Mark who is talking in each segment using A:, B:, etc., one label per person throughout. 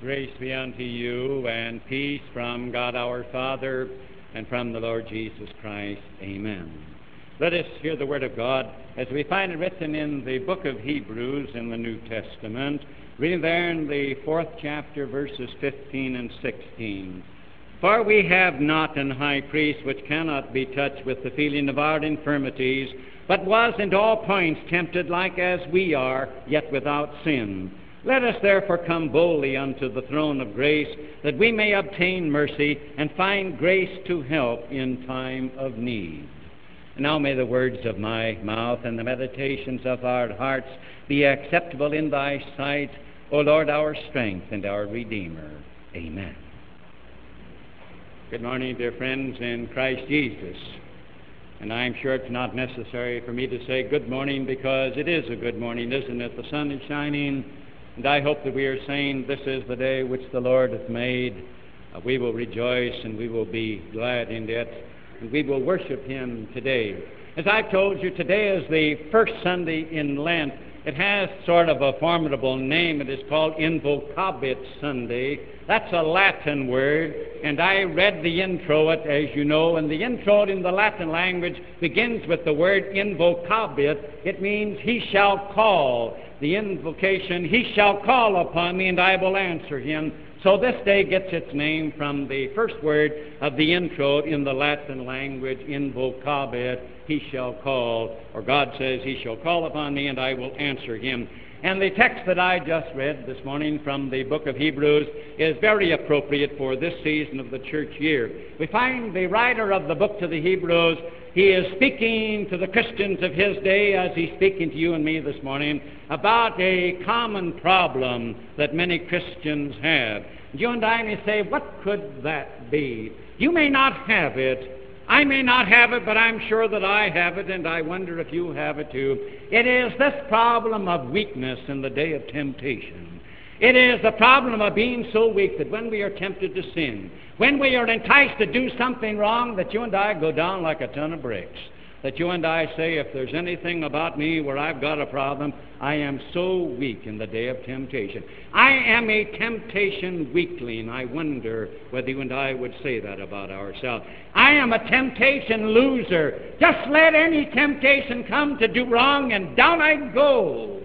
A: Grace be unto you and peace from God our Father and from the Lord Jesus Christ. Amen. Let us hear the Word of God as we find it written in the book of Hebrews in the New Testament, reading there in the fourth chapter, verses 15 and 16. For we have not an high priest which cannot be touched with the feeling of our infirmities, but was in all points tempted like as we are, yet without sin. Let us therefore come boldly unto the throne of grace, that we may obtain mercy and find grace to help in time of need. And now may the words of my mouth and the meditations of our hearts be acceptable in thy sight, O Lord, our strength and our Redeemer. Amen. Good morning, dear friends in Christ Jesus. And I'm sure it's not necessary for me to say good morning because it is a good morning, isn't it? The sun is shining and I hope that we are saying, This is the day which the Lord hath made. Uh, we will rejoice and we will be glad in it. And we will worship Him today. As I've told you, today is the first Sunday in Lent. It has sort of a formidable name. It is called Invocabit Sunday. That's a Latin word, and I read the introit, as you know, and the introit in the Latin language begins with the word invocabit. It means he shall call the invocation, He shall call upon me, and I will answer him. So this day gets its name from the first word of the introit in the Latin language, invocabit, He shall call, or God says, He shall call upon me, and I will answer him. And the text that I just read this morning from the book of Hebrews is very appropriate for this season of the church year. We find the writer of the book to the Hebrews he is speaking to the Christians of his day as he's speaking to you and me this morning about a common problem that many Christians have. You and I may say, what could that be? You may not have it. I may not have it, but I'm sure that I have it, and I wonder if you have it too. It is this problem of weakness in the day of temptation. It is the problem of being so weak that when we are tempted to sin, when we are enticed to do something wrong, that you and I go down like a ton of bricks. That you and I say, if there's anything about me where I've got a problem, I am so weak in the day of temptation. I am a temptation weakling. I wonder whether you and I would say that about ourselves. I am a temptation loser. Just let any temptation come to do wrong, and down I go.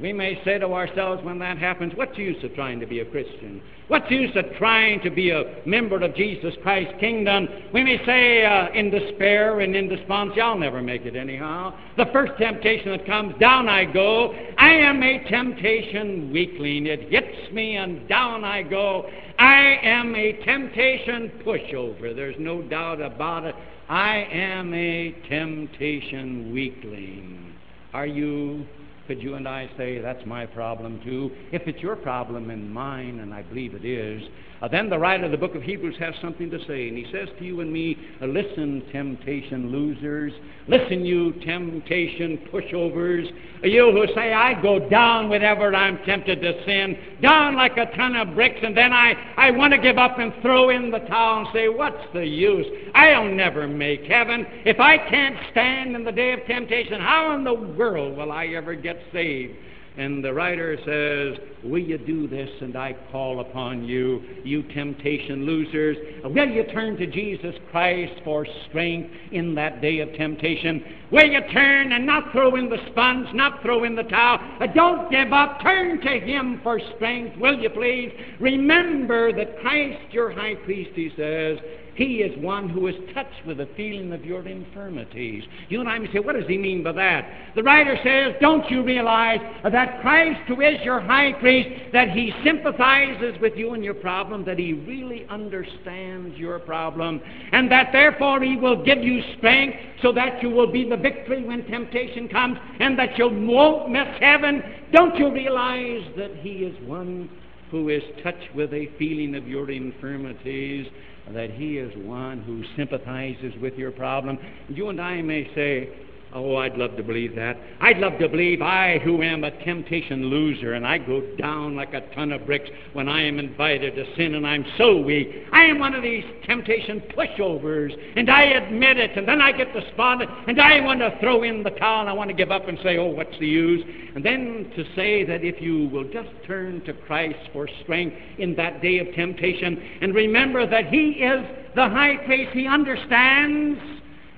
A: We may say to ourselves when that happens, what's the use of trying to be a Christian? What's the use of trying to be a member of Jesus Christ's kingdom? We may say uh, in despair and in despondency, I'll never make it anyhow. The first temptation that comes, down I go. I am a temptation weakling. It hits me and down I go. I am a temptation pushover. There's no doubt about it. I am a temptation weakling. Are you could you and I say, that's my problem too? If it's your problem and mine, and I believe it is, then the writer of the book of Hebrews has something to say. And he says to you and me, uh, listen, temptation losers. Listen, you temptation pushovers. Uh, you who say, I go down whenever I'm tempted to sin, down like a ton of bricks, and then I, I want to give up and throw in the towel and say, what's the use? I'll never make heaven. If I can't stand in the day of temptation, how in the world will I ever get saved? And the writer says, Will you do this? And I call upon you, you temptation losers. Will you turn to Jesus Christ for strength in that day of temptation? Will you turn and not throw in the sponge, not throw in the towel? Don't give up. Turn to Him for strength, will you please? Remember that Christ, your high priest, he says, he is one who is touched with the feeling of your infirmities. You and I may say, what does he mean by that? The writer says, don't you realize that Christ, who is your high priest, that he sympathizes with you and your problem, that he really understands your problem, and that therefore he will give you strength so that you will be the victory when temptation comes, and that you won't miss heaven? Don't you realize that he is one who is touched with a feeling of your infirmities? that He is one who sympathizes with your problem. You and I may say, Oh, I'd love to believe that. I'd love to believe I, who am a temptation loser, and I go down like a ton of bricks when I am invited to sin, and I'm so weak. I am one of these temptation pushovers, and I admit it, and then I get despondent, and I want to throw in the towel, and I want to give up and say, oh, what's the use? And then to say that if you will just turn to Christ for strength in that day of temptation, and remember that He is the high priest, He understands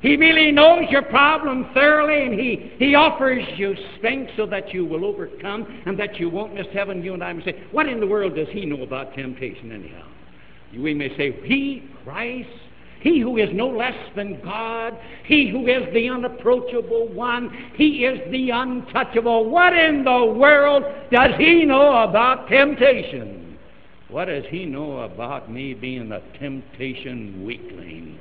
A: he really knows your problem thoroughly, and he, he offers you strength so that you will overcome and that you won't miss heaven. You and I may say, What in the world does he know about temptation, anyhow? We may say, He, Christ, he who is no less than God, He who is the unapproachable one, He is the untouchable. What in the world does He know about temptation? What does He know about me being a temptation weakling?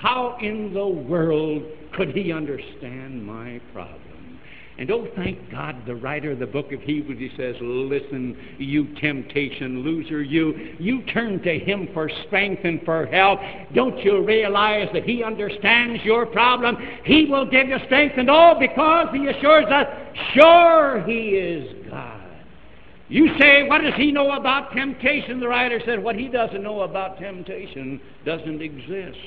A: How in the world could he understand my problem? And oh, thank God, the writer of the book of Hebrews, he says, Listen, you temptation loser, you, you turn to him for strength and for help. Don't you realize that he understands your problem? He will give you strength, and all because he assures us, sure, he is God. You say, What does he know about temptation? The writer said, What he doesn't know about temptation doesn't exist.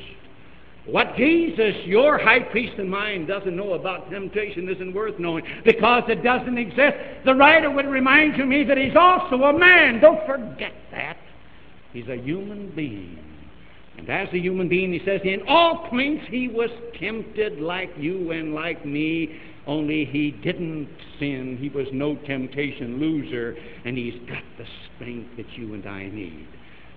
A: What Jesus, your high priest and mine, doesn't know about temptation isn't worth knowing because it doesn't exist. The writer would remind you me that he's also a man. Don't forget that. He's a human being. And as a human being, he says, in all points he was tempted like you and like me, only he didn't sin. He was no temptation loser, and he's got the strength that you and I need.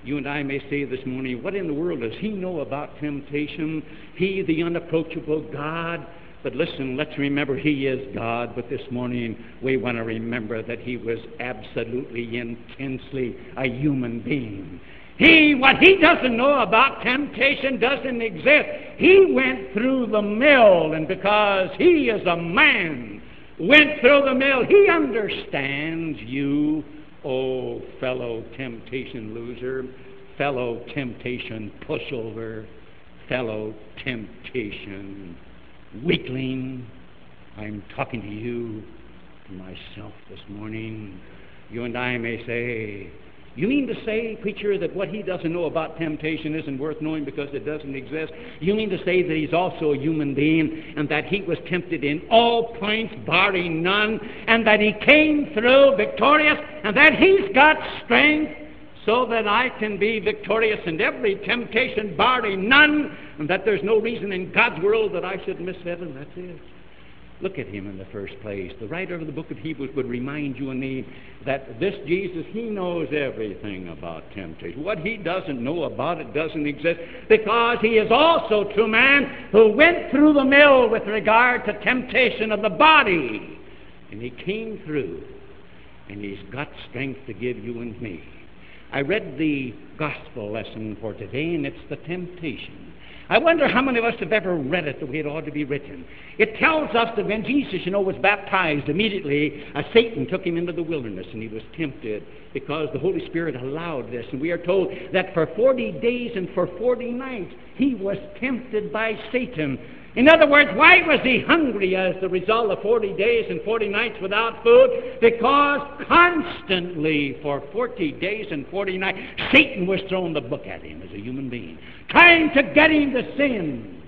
A: You and I may say this morning, what in the world does he know about temptation? He, the unapproachable God. But listen, let's remember he is God. But this morning we want to remember that he was absolutely, intensely a human being. He, what he doesn't know about temptation doesn't exist. He went through the mill, and because he is a man, went through the mill, he understands you Oh, fellow temptation loser, fellow temptation pushover, fellow temptation weakling, I'm talking to you, to myself this morning. You and I may say, you mean to say, preacher, that what he doesn't know about temptation isn't worth knowing because it doesn't exist? You mean to say that he's also a human being and that he was tempted in all points, barring none, and that he came through victorious and that he's got strength so that I can be victorious in every temptation, barring none, and that there's no reason in God's world that I should miss heaven? That's it. Look at him in the first place. The writer of the book of Hebrews would remind you and me that this Jesus, he knows everything about temptation. What he doesn't know about it doesn't exist because he is also true man who went through the mill with regard to temptation of the body. And he came through, and he's got strength to give you and me. I read the gospel lesson for today, and it's the temptation. I wonder how many of us have ever read it the way it ought to be written. It tells us that when Jesus, you know, was baptized, immediately uh, Satan took him into the wilderness and he was tempted because the Holy Spirit allowed this. And we are told that for 40 days and for 40 nights he was tempted by Satan. In other words, why was he hungry as the result of 40 days and 40 nights without food? Because constantly for 40 days and 40 nights, Satan was throwing the book at him as a human being, trying to get him to sin.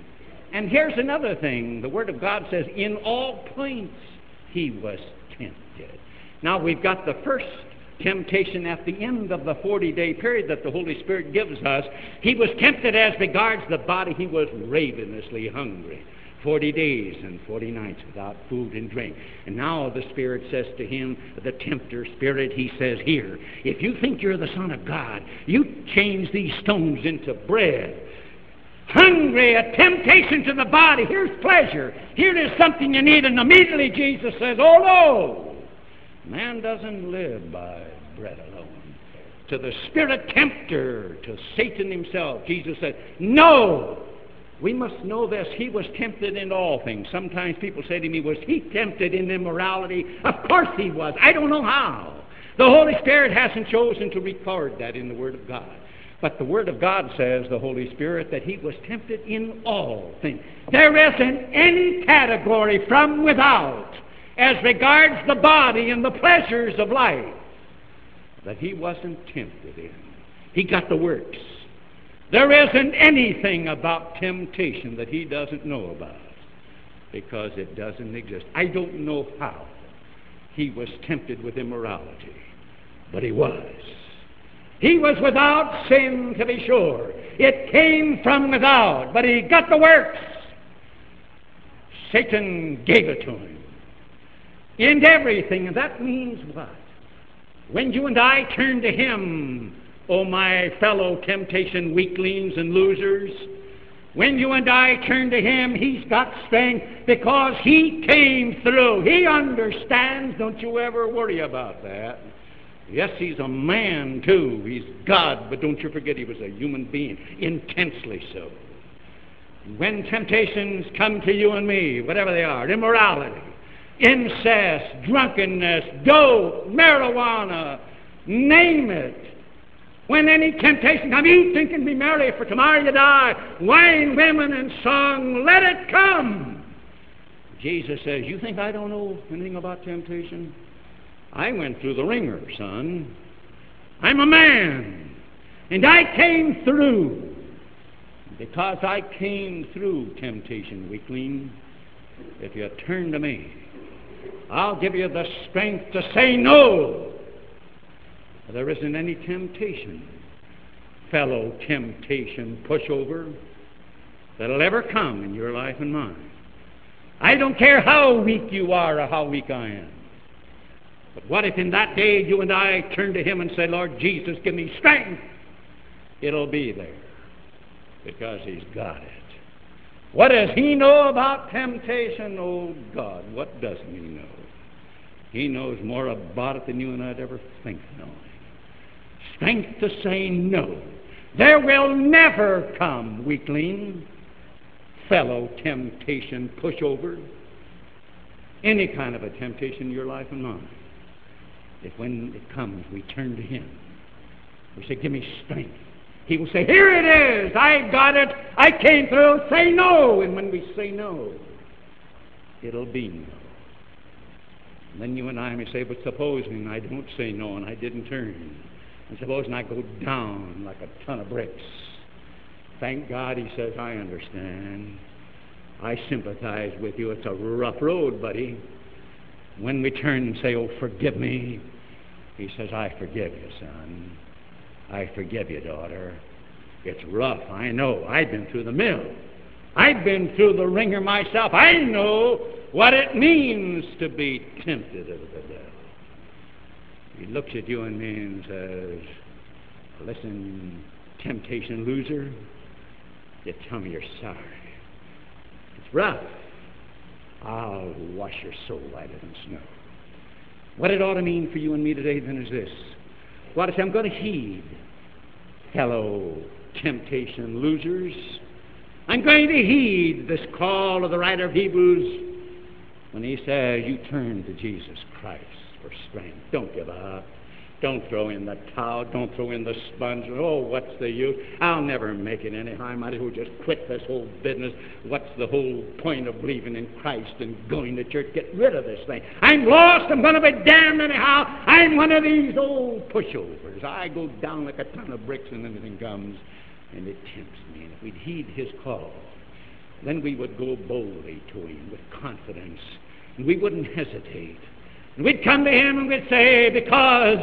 A: And here's another thing the Word of God says, in all points he was tempted. Now we've got the first temptation at the end of the 40 day period that the Holy Spirit gives us. He was tempted as regards the body, he was ravenously hungry. 40 days and 40 nights without food and drink. And now the Spirit says to him, the tempter spirit, he says, Here, if you think you're the Son of God, you change these stones into bread. Hungry, a temptation to the body. Here's pleasure. Here is something you need. And immediately Jesus says, Oh no, Man doesn't live by bread alone. To the spirit tempter, to Satan himself, Jesus said, No! We must know this. He was tempted in all things. Sometimes people say to me, Was he tempted in immorality? Of course he was. I don't know how. The Holy Spirit hasn't chosen to record that in the Word of God. But the Word of God says, the Holy Spirit, that he was tempted in all things. There isn't any category from without as regards the body and the pleasures of life that he wasn't tempted in. He got the works. There isn't anything about temptation that he doesn't know about because it doesn't exist. I don't know how he was tempted with immorality, but he was. He was without sin, to be sure. It came from without, but he got the works. Satan gave it to him. In everything, and that means what? When you and I turn to him, oh my fellow temptation weaklings and losers, when you and I turn to him, he's got strength because he came through. He understands. Don't you ever worry about that. Yes, he's a man too. He's God, but don't you forget he was a human being, intensely so. When temptations come to you and me, whatever they are, immorality, incest, drunkenness, dope, marijuana, name it. When any temptation comes, eat, drink, and be merry, for tomorrow you die. Wine, women, and song, let it come. Jesus says, You think I don't know anything about temptation? I went through the wringer, son. I'm a man. And I came through. Because I came through temptation, weakling, if you turn to me, I'll give you the strength to say no. There isn't any temptation, fellow temptation pushover, that'll ever come in your life and mine. I don't care how weak you are or how weak I am. But what if in that day you and I turn to Him and say, Lord Jesus, give me strength? It'll be there because He's got it. What does He know about temptation? Oh God, what doesn't He know? He knows more about it than you and I'd ever think knowing. Strength to say no. There will never come, weakling, fellow temptation pushover, any kind of a temptation in your life and mine if when it comes, we turn to Him. We say, Give me strength. He will say, Here it is. I've got it. I came through. Say no. And when we say no, it'll be no. And then you and I may say, But supposing I don't say no and I didn't turn, and supposing I go down like a ton of bricks. Thank God he says, I understand. I sympathize with you. It's a rough road, buddy. When we turn and say, Oh, forgive me, he says, I forgive you, son. I forgive you, daughter. It's rough, I know. I've been through the mill. I've been through the wringer myself. I know what it means to be tempted of the devil. He looks at you and me and says, uh, Listen, temptation loser, you tell me you're sorry. It's rough. I'll wash your soul whiter than snow. What it ought to mean for you and me today then is this. What if I'm going to heed, fellow temptation losers? I'm going to heed this call of the writer of Hebrews when he says, You turn to Jesus Christ for strength. Don't give up. Don't throw in the towel. Don't throw in the sponge. Oh, what's the use? I'll never make it anyhow. I might as well just quit this whole business. What's the whole point of believing in Christ and going to church? Get rid of this thing. I'm lost. I'm going to be damned anyhow. I'm one of these old pushovers. I go down like a ton of bricks and anything comes, and it tempts me. And if we'd heed his call, then we would go boldly to him with confidence, and we wouldn't hesitate. And we'd come to him and we'd say, because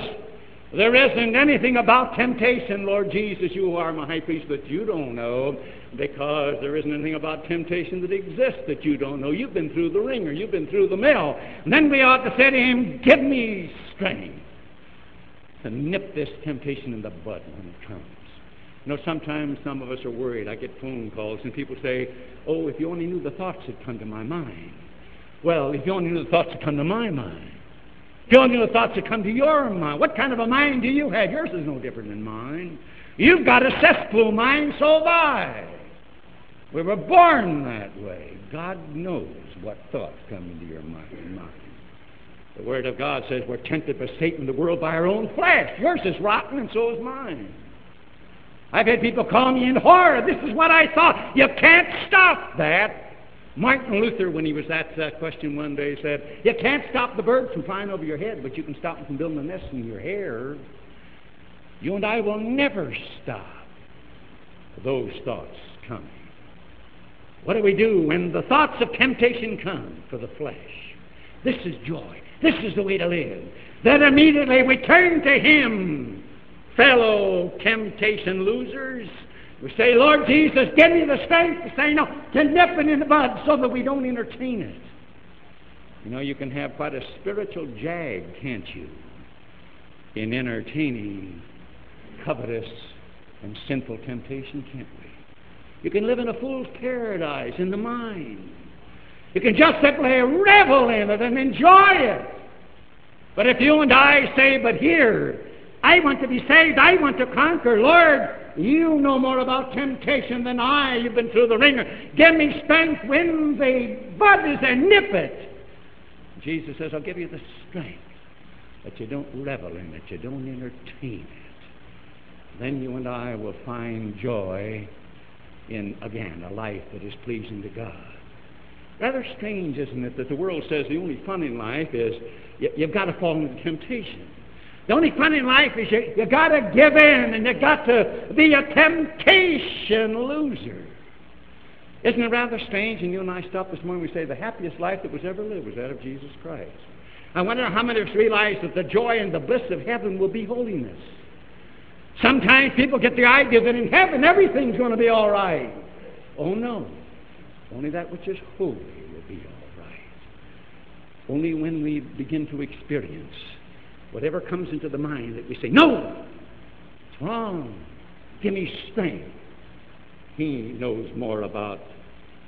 A: there isn't anything about temptation, Lord Jesus, you are my high priest, that you don't know, because there isn't anything about temptation that exists that you don't know. You've been through the wringer, you've been through the mill. And then we ought to say to him, Give me strength to nip this temptation in the bud when it comes. You know, sometimes some of us are worried. I get phone calls, and people say, Oh, if you only knew the thoughts that come to my mind. Well, if you only knew the thoughts that come to my mind. Tell you only knew the thoughts that come to your mind. What kind of a mind do you have? Yours is no different than mine. You've got a cesspool mind, so have I. We were born that way. God knows what thoughts come into your mind. mind. The Word of God says we're tempted by Satan, the world, by our own flesh. Yours is rotten, and so is mine. I've had people call me in horror. This is what I thought. You can't stop that. Martin Luther, when he was asked that question one day, said, You can't stop the birds from flying over your head, but you can stop them from building a nest in your hair. You and I will never stop those thoughts coming. What do we do when the thoughts of temptation come for the flesh? This is joy. This is the way to live. Then immediately we turn to Him, fellow temptation losers. We say, Lord Jesus, give me the strength to say no, to nip it in the bud so that we don't entertain it. You know, you can have quite a spiritual jag, can't you, in entertaining covetous and sinful temptation, can't we? You can live in a fool's paradise in the mind. You can just simply revel in it and enjoy it. But if you and I say, but here, I want to be saved, I want to conquer, Lord, you know more about temptation than I. You've been through the wringer. Give me strength when the bud is there, nip it. Jesus says, I'll give you the strength that you don't revel in it, you don't entertain it. Then you and I will find joy in, again, a life that is pleasing to God. Rather strange, isn't it, that the world says the only fun in life is you, have got to fall into temptation. The only fun in life is you, you got to give in and you got to be a temptation loser. Isn't it rather strange? And you and I stop this morning, we say the happiest life that was ever lived was that of Jesus Christ. I wonder how many of us realize that the joy and the bliss of heaven will be holiness. Sometimes people get the idea that in heaven everything's going to be all right. Oh, no. Only that which is holy will be all right. Only when we begin to experience whatever comes into the mind that we say, No, it's wrong. Give me strength. He knows more about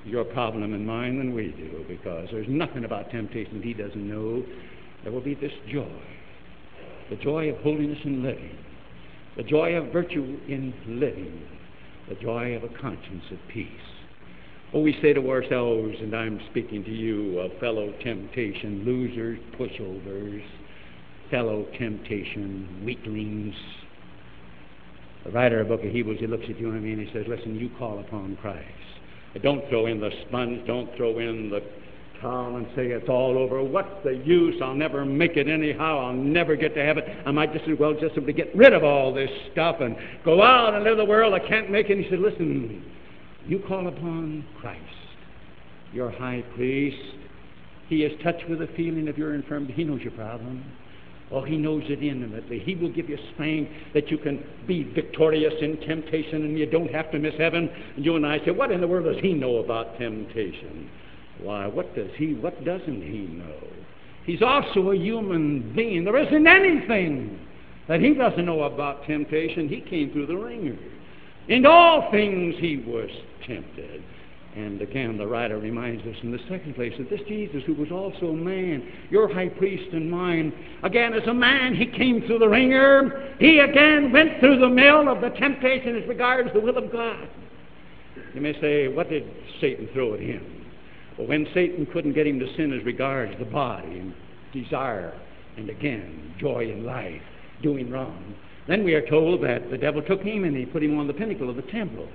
A: your problem and mine than we do because there's nothing about temptation he doesn't know. There will be this joy the joy of holiness in living the joy of virtue in living, the joy of a conscience at peace. Oh, we say to ourselves, and I'm speaking to you, of fellow temptation losers, pushovers, fellow temptation weaklings. The writer of the book of Hebrews, he looks at you and and he says, Listen, you call upon Christ. Don't throw in the sponge, don't throw in the towel and say it's all over. What's the use? I'll never make it anyhow. I'll never get to heaven. I might just as well just simply get rid of all this stuff and go out and live the world. I can't make it. He said, Listen, you call upon Christ, your high priest. He is touched with the feeling of your infirmity. He knows your problem. Oh, he knows it intimately. He will give you strength that you can be victorious in temptation and you don't have to miss heaven. And you and I say, What in the world does he know about temptation? Why, what does he, what doesn't he know? He's also a human being. There isn't anything that he doesn't know about temptation. He came through the wringer. In all things he was tempted. And again, the writer reminds us in the second place that this Jesus, who was also man, your high priest and mine, again, as a man, he came through the wringer. He again went through the mill of the temptation as regards the will of God. You may say, what did Satan throw at him? But when Satan couldn't get him to sin as regards the body and desire, and again, joy in life, doing wrong, then we are told that the devil took him and he put him on the pinnacle of the temple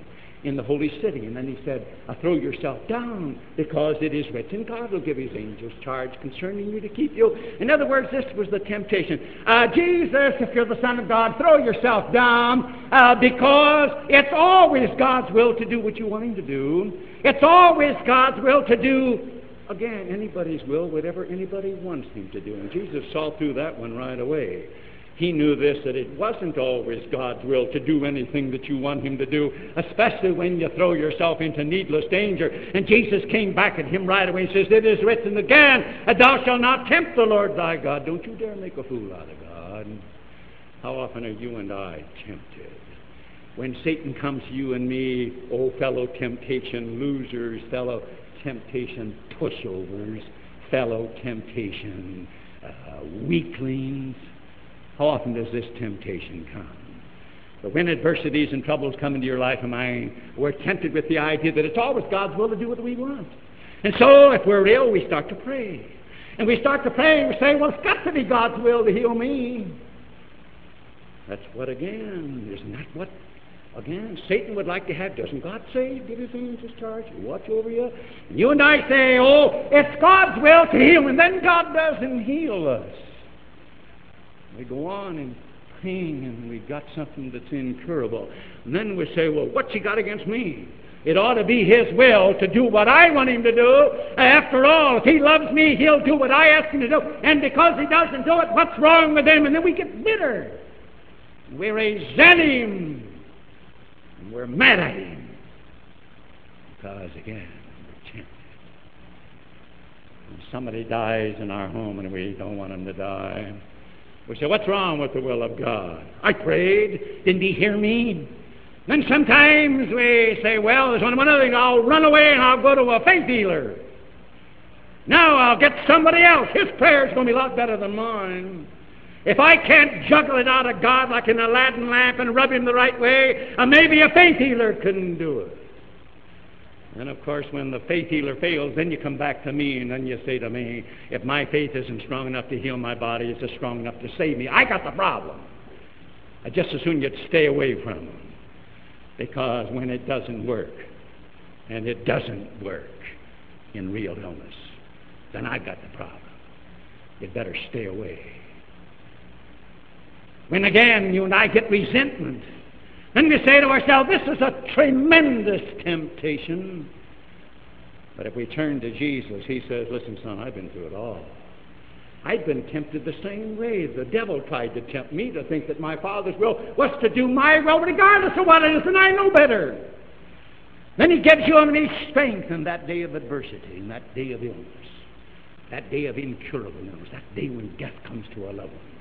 A: in the holy city. And then he said, Throw yourself down, because it is written, God will give his angels charge concerning you to keep you. In other words, this was the temptation. Uh, Jesus, if you're the Son of God, throw yourself down, uh, because it's always God's will to do what you want him to do. It's always God's will to do again, anybody's will, whatever anybody wants him to do. And Jesus saw through that one right away. He knew this, that it wasn't always God's will to do anything that you want Him to do, especially when you throw yourself into needless danger. And Jesus came back at him right away and says, It is written again, Thou shalt not tempt the Lord thy God. Don't you dare make a fool out of God. How often are you and I tempted? When Satan comes to you and me, oh, fellow temptation losers, fellow temptation pushovers, fellow temptation uh, weaklings, how often does this temptation come? But when adversities and troubles come into your life and mine, we're tempted with the idea that it's always God's will to do what we want. And so if we're ill, we start to pray. And we start to pray and we say, well, it's got to be God's will to heal me. That's what, again, isn't that what
B: Again, Satan would like to have, doesn't God say, give his angels charge, watch over you? And you and I say, oh, it's God's will to heal, and then God doesn't heal us. We go on and pain, and we've got something that's incurable. And then we say, well, what's he got against me? It ought to be His will to do what I want Him to do. After all, if He loves me, He'll do what I ask Him to do. And because He doesn't do it, what's wrong with Him? And then we get bitter. We resent Him. And we're mad at Him. Because, again, we're tempted. When somebody dies in our home and we don't want him to die, we say, What's wrong with the will of God? I prayed. Didn't He hear me? Then sometimes we say, well, there's only one other thing. I'll run away and I'll go to a faith healer. Now I'll get somebody else. His prayer's going to be a lot better than mine. If I can't juggle it out of God like an Aladdin lamp and rub him the right way, uh, maybe a faith healer can do it. And of course, when the faith healer fails, then you come back to me and then you say to me, if my faith isn't strong enough to heal my body, is it strong enough to save me? I got the problem. I just as soon you'd stay away from him. Because when it doesn't work, and it doesn't work in real illness, then I've got the problem. You'd better stay away. When again you and I get resentment, then we say to ourselves, this is a tremendous temptation. But if we turn to Jesus, he says, listen, son, I've been through it all. I've been tempted the same way. The devil tried to tempt me to think that my Father's will was to do my will, regardless of what it is, and I know better. Then he gives you and strength in that day of adversity, in that day of illness, that day of incurable illness, that day when death comes to a loved one.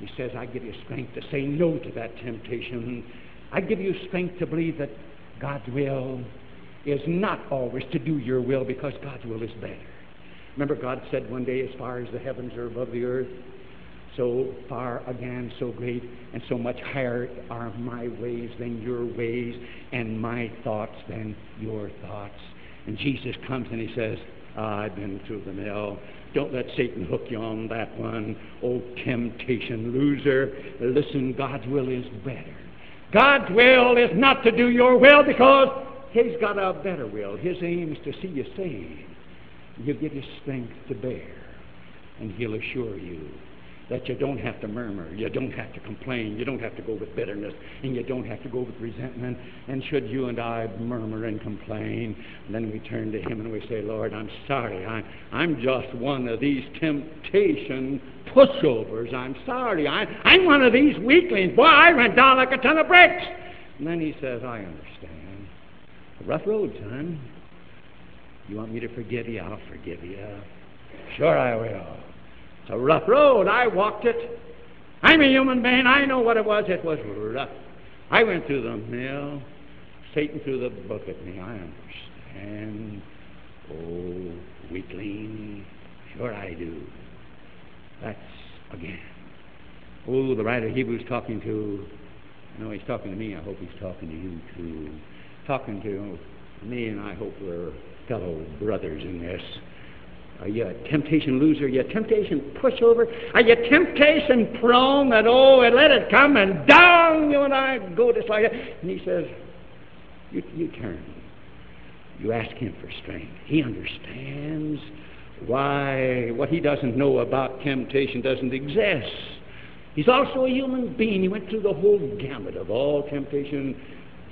B: He says, I give you strength to say no to that temptation. I give you strength to believe that God's will is not always to do your will because God's will is better. Remember, God said one day, as far as the heavens are above the earth, so far again, so great, and so much higher are my ways than your ways, and my thoughts than your thoughts. And Jesus comes and he says, I've been through the mill. Don't let Satan hook you on that one. Oh, temptation loser. Listen, God's will is better. God's will is not to do your will because He's got a better will. His aim is to see you saved. You'll give you strength to bear, and He'll assure you that you don't have to murmur, you don't have to complain, you don't have to go with bitterness, and you don't have to go with resentment. And should you and I murmur and complain, then we turn to Him and we say, Lord, I'm sorry. I, I'm just one of these temptation pushovers. I'm sorry. I, I'm one of these weaklings. Boy, I went down like a ton of bricks. And then He says, I understand. A rough road, son. You want me to forgive you? I'll forgive you. Sure, I will. It's a rough road. I walked it. I'm a human being. I know what it was. It was rough. I went through the mill. Satan threw the book at me. I understand. Oh, weakling. Sure, I do. That's again. Oh, the writer Hebrews talking to. No, he's talking to me. I hope he's talking to you too. Talking to me, and I hope we're fellow brothers in this. Are you a temptation loser? Are you a temptation pushover? Are you temptation prone that, oh, and let it come and down you and I go just like that? And he says, you, you turn. You ask him for strength. He understands why what he doesn't know about temptation doesn't exist. He's also a human being. He went through the whole gamut of all temptation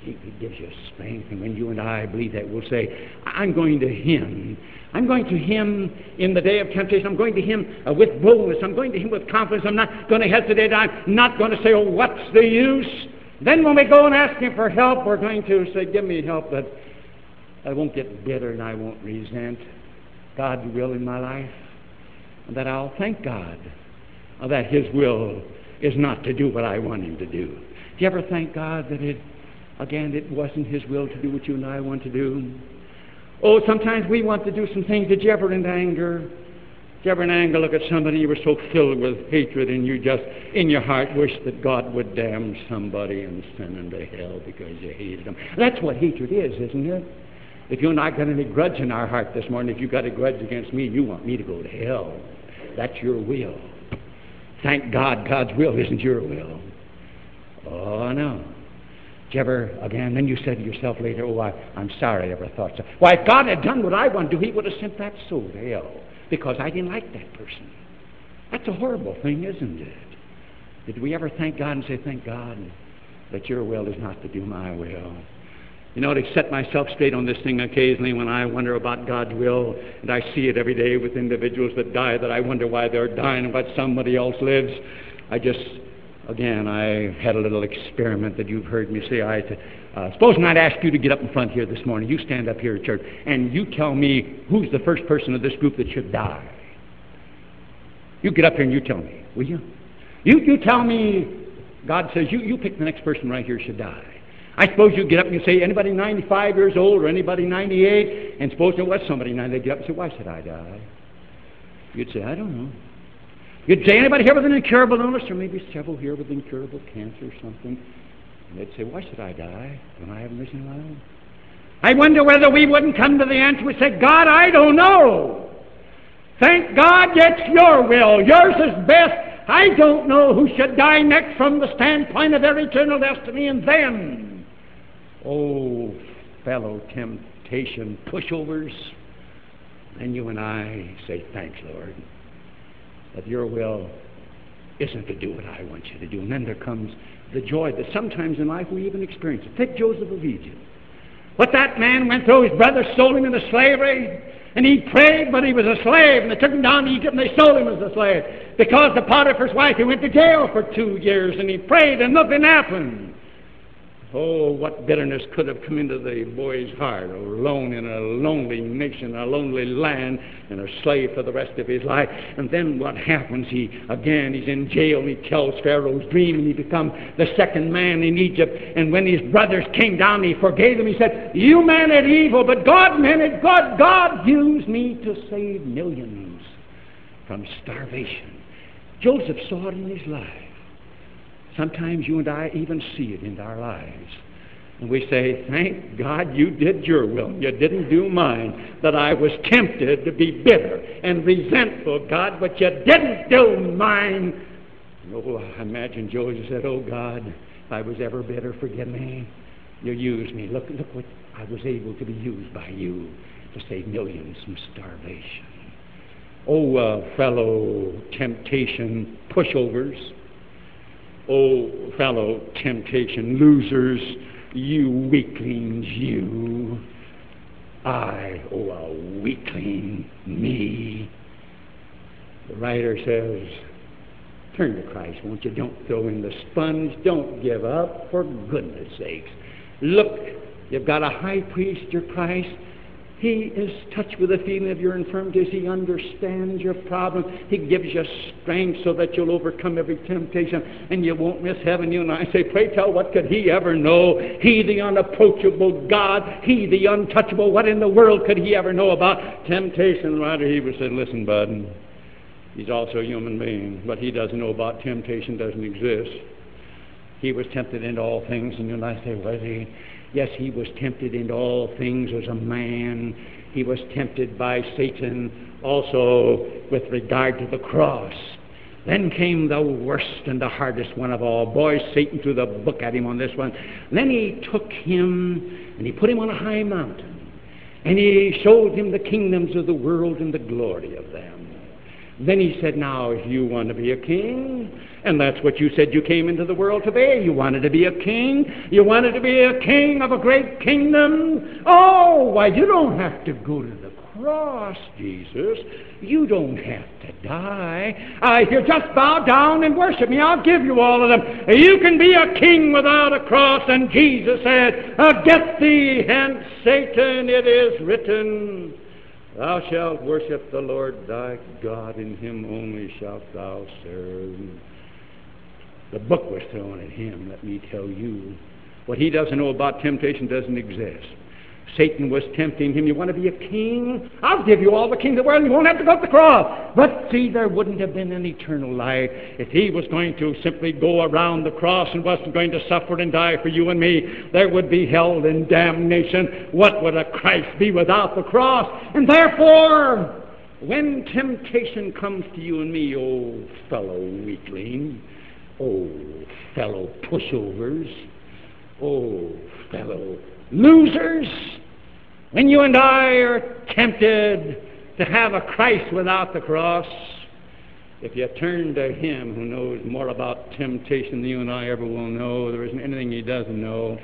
B: he, gives you strength. And when you and I believe that, we'll say, I'm going to Him. I'm going to Him in the day of temptation. I'm going to Him uh, with boldness. I'm going to Him with confidence. I'm not going to hesitate. I'm not going to say, oh, what's the use? Then when we go and ask Him for help, we're going to say, give me help that I won't get bitter and I won't resent God's will in my life. And that I'll thank God that His will is not to do what I want Him to do. Do you ever thank God that it Again, it wasn't His will to do what you and I want to do. Oh, sometimes we want to do some things. You ever in anger? Ever in anger look at somebody you were so filled with hatred and you just, in your heart, wish that God would damn somebody and send them to hell because you hated them? That's what hatred is, isn't it? If you and I got any grudge in our heart this morning, if you got a grudge against me, you want me to go to hell. That's your will. Thank God God's will isn't your will. Oh, no. Ever, again, then you said to yourself later, oh, I, I'm sorry I ever thought so. Why, if God had done what I want to do, He would have sent that soul to hell because I didn't like that person. That's a horrible thing, isn't it? Did we ever thank God and say, thank God that your will is not to do my will? You know, to set myself straight on this thing occasionally when I wonder about God's will, and I see it every day with individuals that die, that I wonder why they're dying and somebody else lives. I just, again, I had a little experiment that you've heard me say. I uh, suppose I'd ask you to get up in front here this morning. You stand up here at church, and you tell me who's the first person of this group that should die. You get up here and you tell me, will you? You, you tell me, God says, you, you pick the next person right here should die. I suppose you get up and you say, anybody 95 years old or anybody 98, and suppose there was somebody 90, they'd get up and say, why should I die? You'd say, I don't know. You'd say, anybody here with an incurable illness, or maybe several here with incurable cancer or something, and they'd say, why should I die when I have a mission life? I wonder whether we wouldn't come to the answer, we say, God, I don't know. Thank God it's your will. Yours is best. I don't know who should die next from the standpoint of their eternal destiny, and then Oh, fellow temptation pushovers. And you and I say, Thanks, Lord, that your will isn't to do what I want you to do. And then there comes the joy that sometimes in life we even experience. Take Joseph of Egypt. What that man went through, his brothers sold him into slavery, and he prayed, but he was a slave, and they took him down to Egypt and they sold him as a slave. Because the Potiphar's wife, he went to jail for two years, and he prayed, and nothing happened. Oh, what bitterness could have come into the boy's heart, alone in a lonely nation, a lonely land, and a slave for the rest of his life. And then what happens? He, again, he's in jail, and he tells Pharaoh's dream, and he becomes the second man in Egypt. And when his brothers came down, he forgave them. He said, You meant it evil, but God meant it good. God used me to save millions from starvation. Joseph saw it in his life. Sometimes you and I even see it in our lives. And we say, Thank God you did your will. You didn't do mine. That I was tempted to be bitter and resentful, God, but you didn't do mine. Oh, I imagine Joseph said, Oh God, if I was ever bitter, forgive me. You used me. Look, look what I was able to be used by you to save millions from starvation. Oh, uh, fellow temptation pushovers Oh, fellow temptation losers, you weaklings, you. I, oh, a weakling, me. The writer says, Turn to Christ, won't you? Don't throw in the sponge. Don't give up, for goodness sakes. Look, you've got a high priest, your Christ. He is touched with the feeling of your infirmities. He understands your problem. He gives you strength so that you'll overcome every temptation and you won't miss heaven. You and I say, Pray tell, what could he ever know? He, the unapproachable God, he, the untouchable, what in the world could he ever know about temptation? Writer he was saying, Listen, bud, he's also a human being. but he doesn't know about temptation doesn't exist. He was tempted into all things, and you and I say, Was he? Yes, he was tempted in all things as a man. He was tempted by Satan also with regard to the cross. Then came the worst and the hardest one of all. Boy, Satan threw the book at him on this one. then he took him and he put him on a high mountain. And he showed him the kingdoms of the world and the glory of them. Then he said, Now, if you want to be a king, and that's what you said you came into the world to be, you wanted to be a king, you wanted to be a king of a great kingdom. Oh, why, you don't have to go to the cross, Jesus. You don't have to die. Uh, if you just bow down and worship me, I'll give you all of them. You can be a king without a cross. And Jesus said, uh, Get thee hence, Satan, it is written. Thou shalt worship the Lord thy God, in him only shalt thou serve. The book was thrown at him, let me tell you. What he doesn't know about temptation doesn't exist. Satan was tempting him. You want to be a king? I'll give you all the kingdom of the world. You won't have to go to the cross. But see, there wouldn't have been an eternal life if he was going to simply go around the cross and wasn't going to suffer and die for you and me. There would be hell and damnation. What would a Christ be without the cross? And therefore, when temptation comes to you and me, oh fellow weakling, oh fellow pushovers, Oh, fellow losers, when you and I are tempted to have a Christ without the cross, if you turn to Him who knows more about temptation than you and I ever will know, there isn't anything He doesn't know.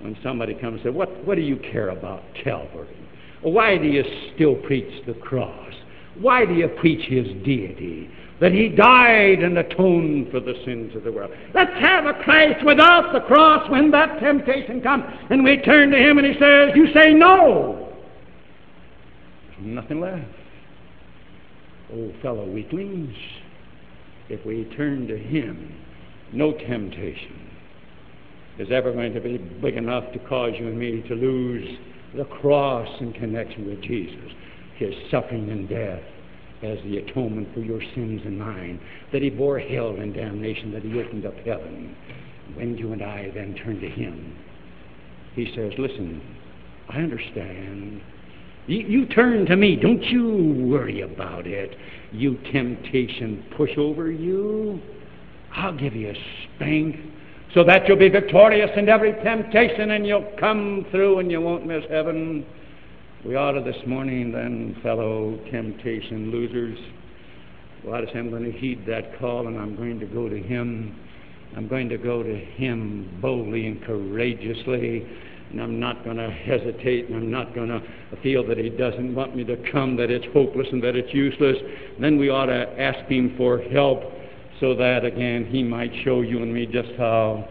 B: When somebody comes and says, what, what do you care about Calvary? Why do you still preach the cross? Why do you preach His deity? That He died and atoned for the sins of the world. Let's have a Christ without the cross when that temptation comes. And we turn to Him and He says, You say no. There's nothing left. Oh, fellow weaklings, if we turn to Him, no temptation is ever going to be big enough to cause you and me to lose the cross in connection with Jesus, His suffering and death as the atonement for your sins and mine, that He bore hell and damnation, that He opened up heaven. When you and I then turn to Him, He says, Listen, I understand. You, you turn to me. Don't you worry about it. You temptation pushover, you. I'll give you a spank so that you'll be victorious in every temptation and you'll come through and you won't miss heaven. We ought to this morning, then, fellow temptation losers. Well, I I'm going to heed that call and I'm going to go to Him. I'm going to go to Him boldly and courageously and I'm not going to hesitate, and I'm not going to feel that He doesn't want me to come, that it's hopeless and that it's useless. Then we ought to ask Him for help so that, again, He might show you and me just how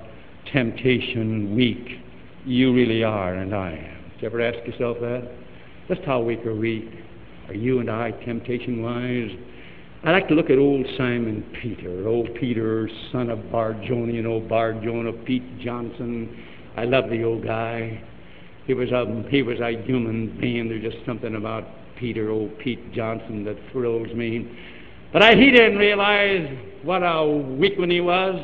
B: temptation weak you really are and I am. Did you ever ask yourself that? Just how weak are we? Are you and I temptation wise? I like to look at old Simon Peter, old Peter, son of Barjona, old Bar Jonah, Pete Johnson. I love the old guy. He was a he was a human being. There's just something about Peter, old Pete Johnson, that thrills me. But I, he didn't realize what a weak one he was.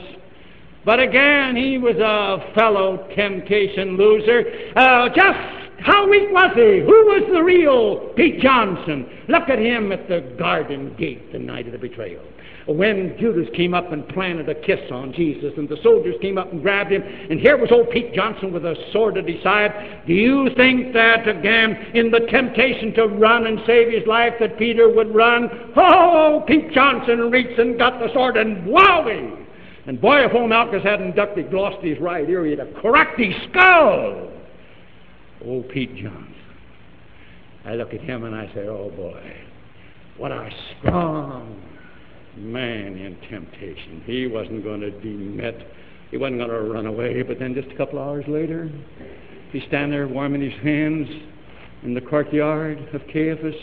B: But again, he was a fellow temptation loser. Uh, just how weak was he? Who was the real Pete Johnson? Look at him at the garden gate the night of the betrayal when Judas came up and planted a kiss on Jesus, and the soldiers came up and grabbed him, and here was old Pete Johnson with a sword at his side. Do you think that, again, in the temptation to run and save his life, that Peter would run? Oh, Pete Johnson reached and got the sword, and wowie! And boy, if old Malchus hadn't ducked, he'd lost his right ear, he'd have cracked his skull. Old Pete Johnson. I look at him and I say, oh boy, what a strong, man in temptation. He wasn't going to be met. He wasn't going to run away. But then just a couple hours later, he's standing there warming his hands in the courtyard of Caiaphas,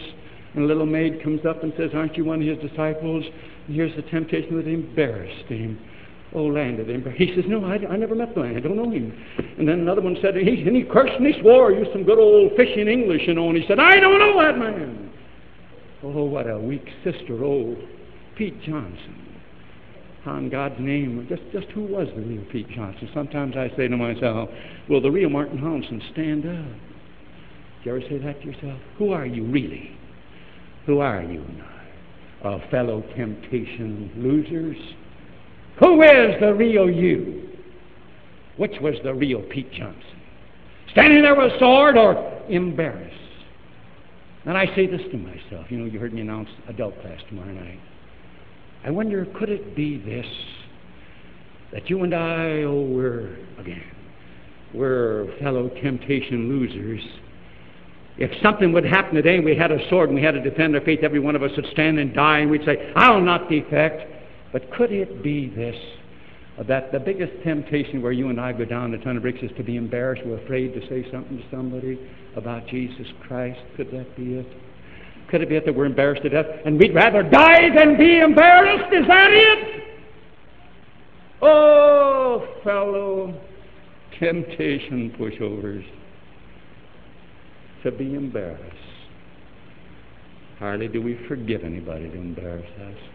B: and a little maid comes up and says, Aren't you one of his disciples? And here's the temptation that embarrassed him. Oh, land of embarrassed. He says, No, I, I never met the man. I don't know him. And then another one said, he, and he cursed and he swore, used some good old fishing English, you know, and he said, I don't know that man. Oh, what a weak sister. Oh, Pete Johnson. On God's name, just, just who was the real Pete Johnson? Sometimes I say to myself, will the real Martin Holmesson stand up? Do you ever say that to yourself? Who are you really? Who are you now? A fellow temptation losers? Who is the real you? Which was the real Pete Johnson? Standing there with a sword or embarrassed? And I say this to myself. You know, you heard me announce adult class tomorrow night. I wonder, could it be this? That you and I, oh, we're, again, we're fellow temptation losers. If something would happen today and we had a sword and we had to defend our faith, every one of us would stand and die and we'd say, I'll not defect. But could it be this? That the biggest temptation where you and I go down a ton of bricks is to be embarrassed. We're afraid to say something to somebody about Jesus Christ. Could that be it? Could it be that we're embarrassed to death and we'd rather die than be embarrassed? Is that it? Oh, fellow temptation pushovers to be embarrassed. Hardly do we forgive anybody to embarrass us.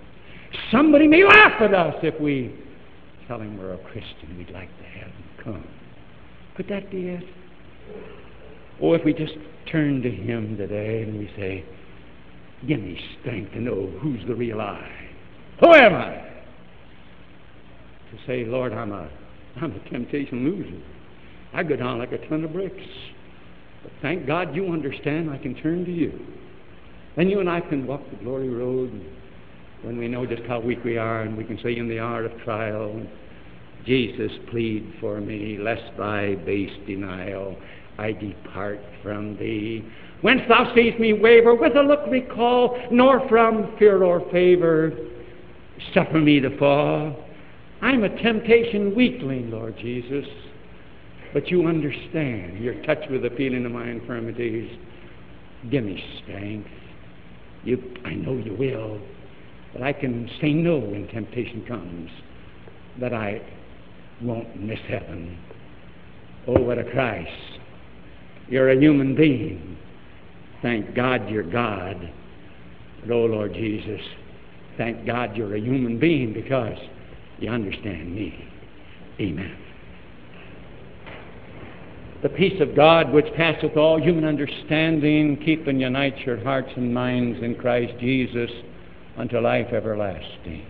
B: Somebody may laugh at us if we tell him we're a Christian. We'd like to have him come. Could that be it? Or if we just turn to him today and we say, Give me strength to know who's the real I. Who am I? To say, Lord, I'm a, I'm a temptation loser. I go down like a ton of bricks. But thank God you understand I can turn to you. Then you and I can walk the glory road when we know just how weak we are and we can say in the hour of trial, Jesus, plead for me, lest by base denial I depart from thee. Whence thou seest me waver, with a look recall, nor from fear or favor suffer me to fall. I'm a temptation weakling, Lord Jesus, but you understand. You're touched with the feeling of my infirmities. Give me strength. You, I know you will, but I can say no when temptation comes, that I won't miss heaven. Oh, what a Christ. You're a human being. Thank God you're God. But, oh, Lord Jesus, thank God you're a human being because you understand me. Amen. The peace of God, which passeth all human understanding, keep and unite your hearts and minds in Christ Jesus unto life everlasting.